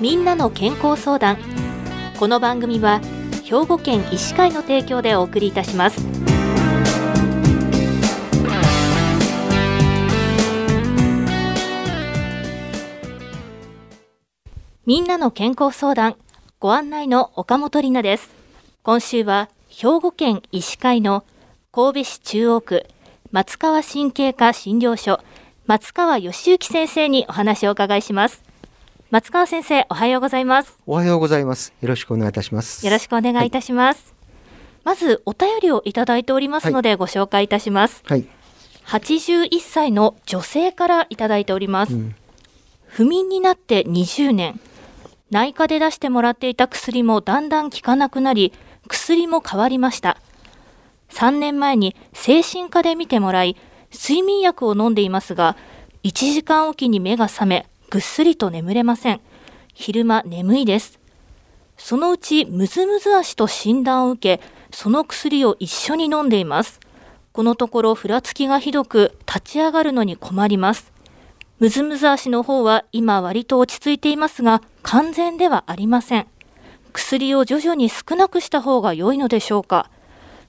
みんなの健康相談。この番組は兵庫県医師会の提供でお送りいたします。みんなの健康相談ご案内の岡本里奈です。今週は兵庫県医師会の神戸市中央区松川神経科診療所松川義之先生にお話をお伺いします。松川先生おはようございます。おはようございます。よろしくお願いいたします。よろしくお願いいたします、はい、まずお便りをいただいておりますので、ご紹介いたします。はい。81歳の女性からいただいております、うん、不眠になって20年。内科で出してもらっていた薬もだんだん効かなくなり薬も変わりました。3年前に精神科で見てもらい睡眠薬を飲んでいますが1時間おきに目が覚めぐっすりと眠れません。昼間眠いです。そのうちムズムズ足と診断を受けその薬を一緒に飲んでいます。このところふらつきがひどく立ち上がるのに困ります。ムズムズ足の方は今割と落ち着いていますが完全ではありません。薬を徐々に少なくした方が良いのでしょうか。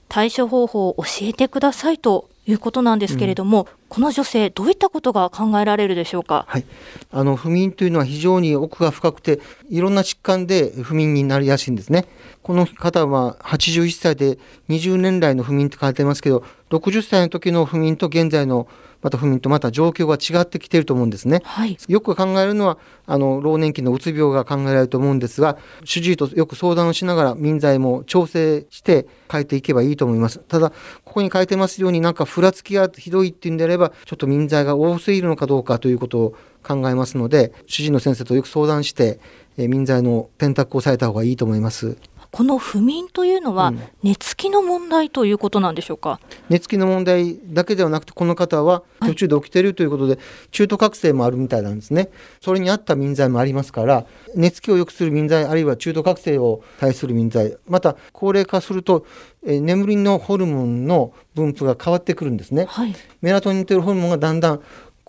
対処方法を教えてくださいということなんですけれども、この女性どういったことが考えられるでしょうか？はい、あの不眠というのは非常に奥が深くていろんな疾患で不眠になりやすいんですね。この方は81歳で20年来の不眠って書いてますけど60歳の時の不眠と現在のまた不眠とまた状況が違ってきていると思うんですね。はい、よく考えるのはあの老年期のうつ病が考えられると思うんですが主治医とよく相談をしながら眠剤も調整して変えていけばいいと思います。ただここに書いてますようになんかふらつきがひどいっていうんであればちょっと民剤が多すぎるのかどうかということを考えますので主治医の先生とよく相談して、え眠剤の選択をされた方がいいと思います。この不眠というのは寝つきの問題ということなんでしょうか、うん、寝つきの問題だけではなくてこの方は途中で起きているということで、中途覚醒もあるみたいなんですね。それに合った眠剤もありますから寝つきを良くする眠剤あるいは中途覚醒を対する眠剤また高齢化するとえ眠りのホルモンの分布が変わってくるんですね、はい、メラトニンというホルモンがだんだん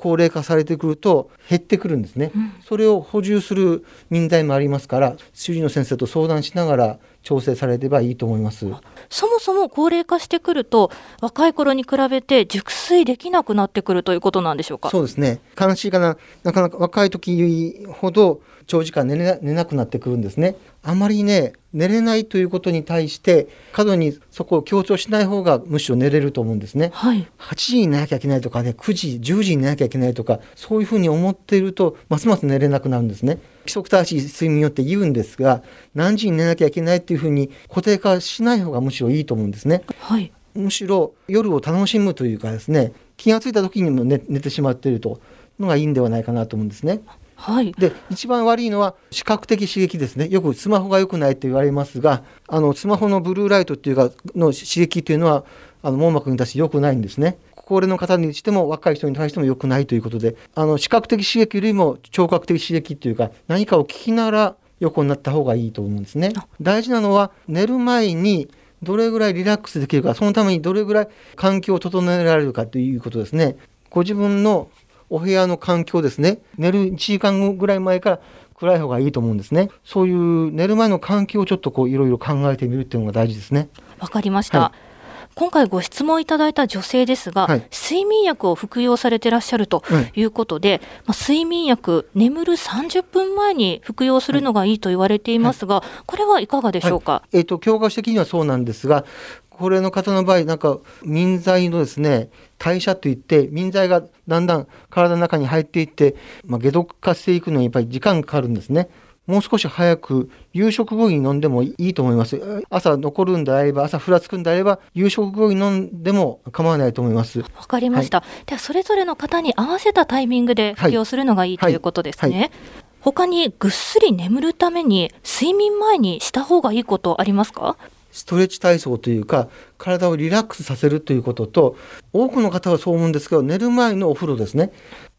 高齢化されてくると減ってくるんですね、うん、それを補充する眠剤もありますから主治医の先生と相談しながら調整されればいいと思います。そもそも高齢化してくると若い頃に比べて熟睡できなくなってくるということなんでしょうか？そうですね。悲しいかな。なかなか若い時ほど長時間寝れ寝なくなってくるんですね。あまりね寝れないということに対して過度にそこを強調しない方がむしろ寝れると思うんですね、はい、8時に寝なきゃいけないとかね9時10時に寝なきゃいけないとかそういうふうに思っているとますます寝れなくなるんですね。規則正しい睡眠によって言うんですが何時に寝なきゃいけないっていうふうに固定化しない方がむしろいいと思うんですね。はい、むしろ夜を楽しむというかですね気が付いた時にも寝寝てしまっているとのがいいんではないかなと思うんですね。はい、で一番悪いのは視覚的刺激ですねよくスマホが良くないと言われますがあのスマホのブルーライトっていうかの刺激というのはあの網膜に対して良くないんですね。高齢の方にしても若い人に対しても良くないということであの視覚的刺激よりも聴覚的刺激というか何かを聞きながら横になった方がいいと思うんですね。大事なのは寝る前にどれぐらいリラックスできるかそのためにどれぐらい環境を整えられるかということですね。ご自分のお部屋の環境ですね。寝る1時間ぐらい前から暗い方がいいと思うんですね。そういう寝る前の環境をちょっとこういろいろ考えてみるっていうのが大事ですね。わかりました、はい。今回ご質問いただいた女性ですが、はい、睡眠薬を服用されてらっしゃるとい。うことで、はい、まあ、睡眠薬眠る30分前に服用するのがいいと言われていますが、はい、これはいかがでしょうか、えーと、教科書的にはそうなんですが高齢の方の場合なんか眠剤のですね代謝といって眠剤がだんだん体の中に入っていって、まあ、解毒化していくのにやっぱり時間がかかるんですね。もう少し早く夕食後に飲んでもいいと思います。朝残るんであれば、朝ふらつくんであれば、夕食後に飲んでも構わないと思います。わかりました。はい、では、それぞれの方に合わせたタイミングで服用するのがいい、はい、ということですね。はい他にぐっすり眠るために睡眠前にした方がいいことありますか？ストレッチ体操というか体をリラックスさせるということと多くの方はそう思うんですけど寝る前のお風呂ですね。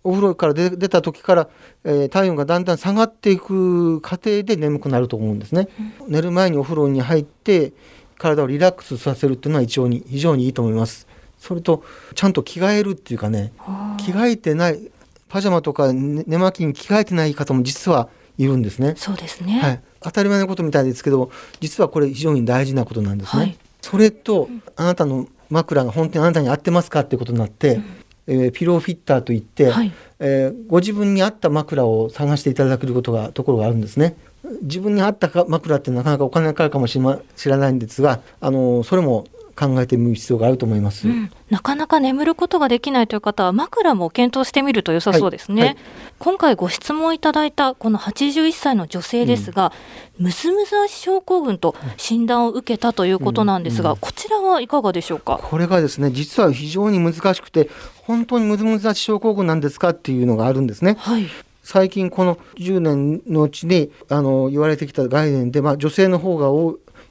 お風呂から出た時から、えー、体温がだんだん下がっていく過程で眠くなると思うんですね、うん、寝る前にお風呂に入って体をリラックスさせるっていうのは一応に非常にいいと思います。それとちゃんと着替えるっていうかね着替えてないパジャマとか寝巻きに着替えてない方も実はいいるんですね。そうですね、はい、当たり前のことみたいですけど実はこれ非常に大事なことなんですね。はい、それと、あなたの枕が本当にあなたに合ってますかってことになって、うん、えー、ピローフィッターといって、はい、えー、ご自分に合った枕を探していただけることがところがあるんですね。自分に合った枕ってなかなかお金がかかるかもしれま知らないんですが、あのそれも考えてみる必要があると思います、うん、なかなか眠ることができないという方は枕も検討してみると良さそうですね、はい。はい、今回ご質問いただいたこの81歳の女性ですが、うん、ムズムズ足症候群と診断を受けたということなんですが、うん。うん、こちらはいかがでしょうか？これがですね実は非常に難しくて本当にムズムズ足症候群なんですかっていうのがあるんですね、はい。最近この10年のうちにあの言われてきた概念で、まあ、女性の方が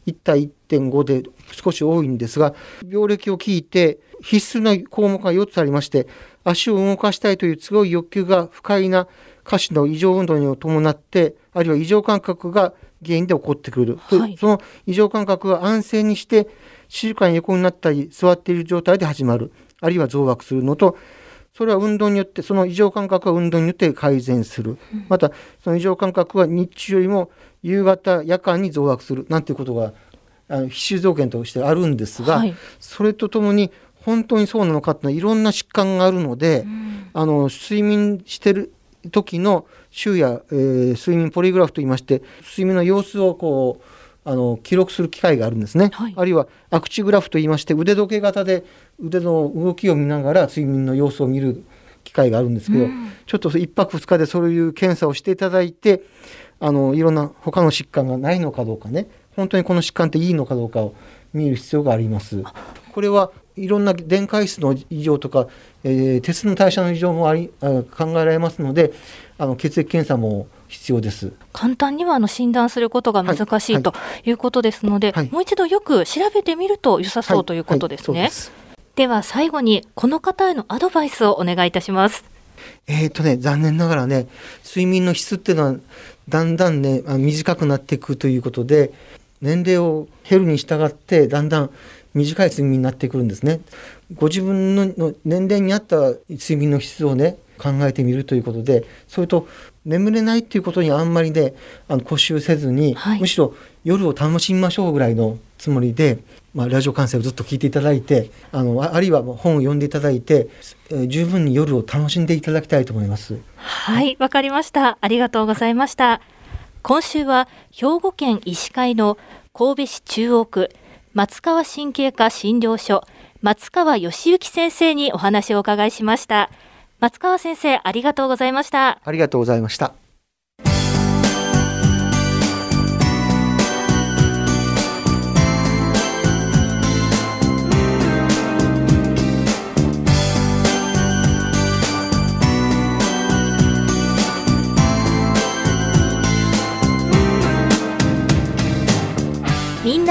1対1.5で少し多いんですが病歴を聞いて必須な項目が4つありまして足を動かしたいという強い欲求が不快な下肢の異常運動に伴ってあるいは異常感覚が原因で起こってくる、はい、その異常感覚が安静にして静かに横になったり座っている状態で始まる。あるいは増悪するのとそれは運動によってその異常感覚は運動によって改善する、またその異常感覚は日中よりも夕方夜間に増悪する。なんていうことがあの必修条件としてあるんですが、はい、それとともに本当にそうなのかっていうのはいろんな疾患があるので、うん、あの睡眠してる時の週や、えー、睡眠ポリグラフといいまして睡眠の様子をこうあの記録する機械があるんですね、はい、あるいはアクチグラフといいまして腕時計型で腕の動きを見ながら睡眠の様子を見る機械があるんですけど、うん、ちょっと1泊2日でそういう検査をしていただいてあのいろんな他の疾患がないのかどうかね。本当にこの疾患っていいのかどうかを見る必要があります。これはいろんな電解質の異常とか、えー、鉄の代謝の異常もありあ考えられますのであの血液検査も必要です簡単にはあの診断することが難しい、はい、ということですので、はい、もう一度よく調べてみると良さそうということですね。では最後にこの方へのアドバイスをお願いいたします。えっ、ー、とね残念ながらね睡眠の質っていうのはだんだんね短くなっていくということで年齢を減るに従ってだんだん短い睡眠になってくるんですね。ご自分の年齢に合った睡眠の質をね考えてみるということでそれと眠れないっていうことにあんまりねあの固執せずに、はい、むしろ夜を楽しみましょうぐらいのつもりで、まあ、ラジオ観戦をずっと聞いていただいてあのあるいは本を読んでいただいて、えー、十分に夜を楽しんでいただきたいと思います。はいわかりましたありがとうございました今週は兵庫県医師会の神戸市中央区松川神経科診療所松川義行先生にお話をお伺いしました。松川先生ありがとうございました。ありがとうございました。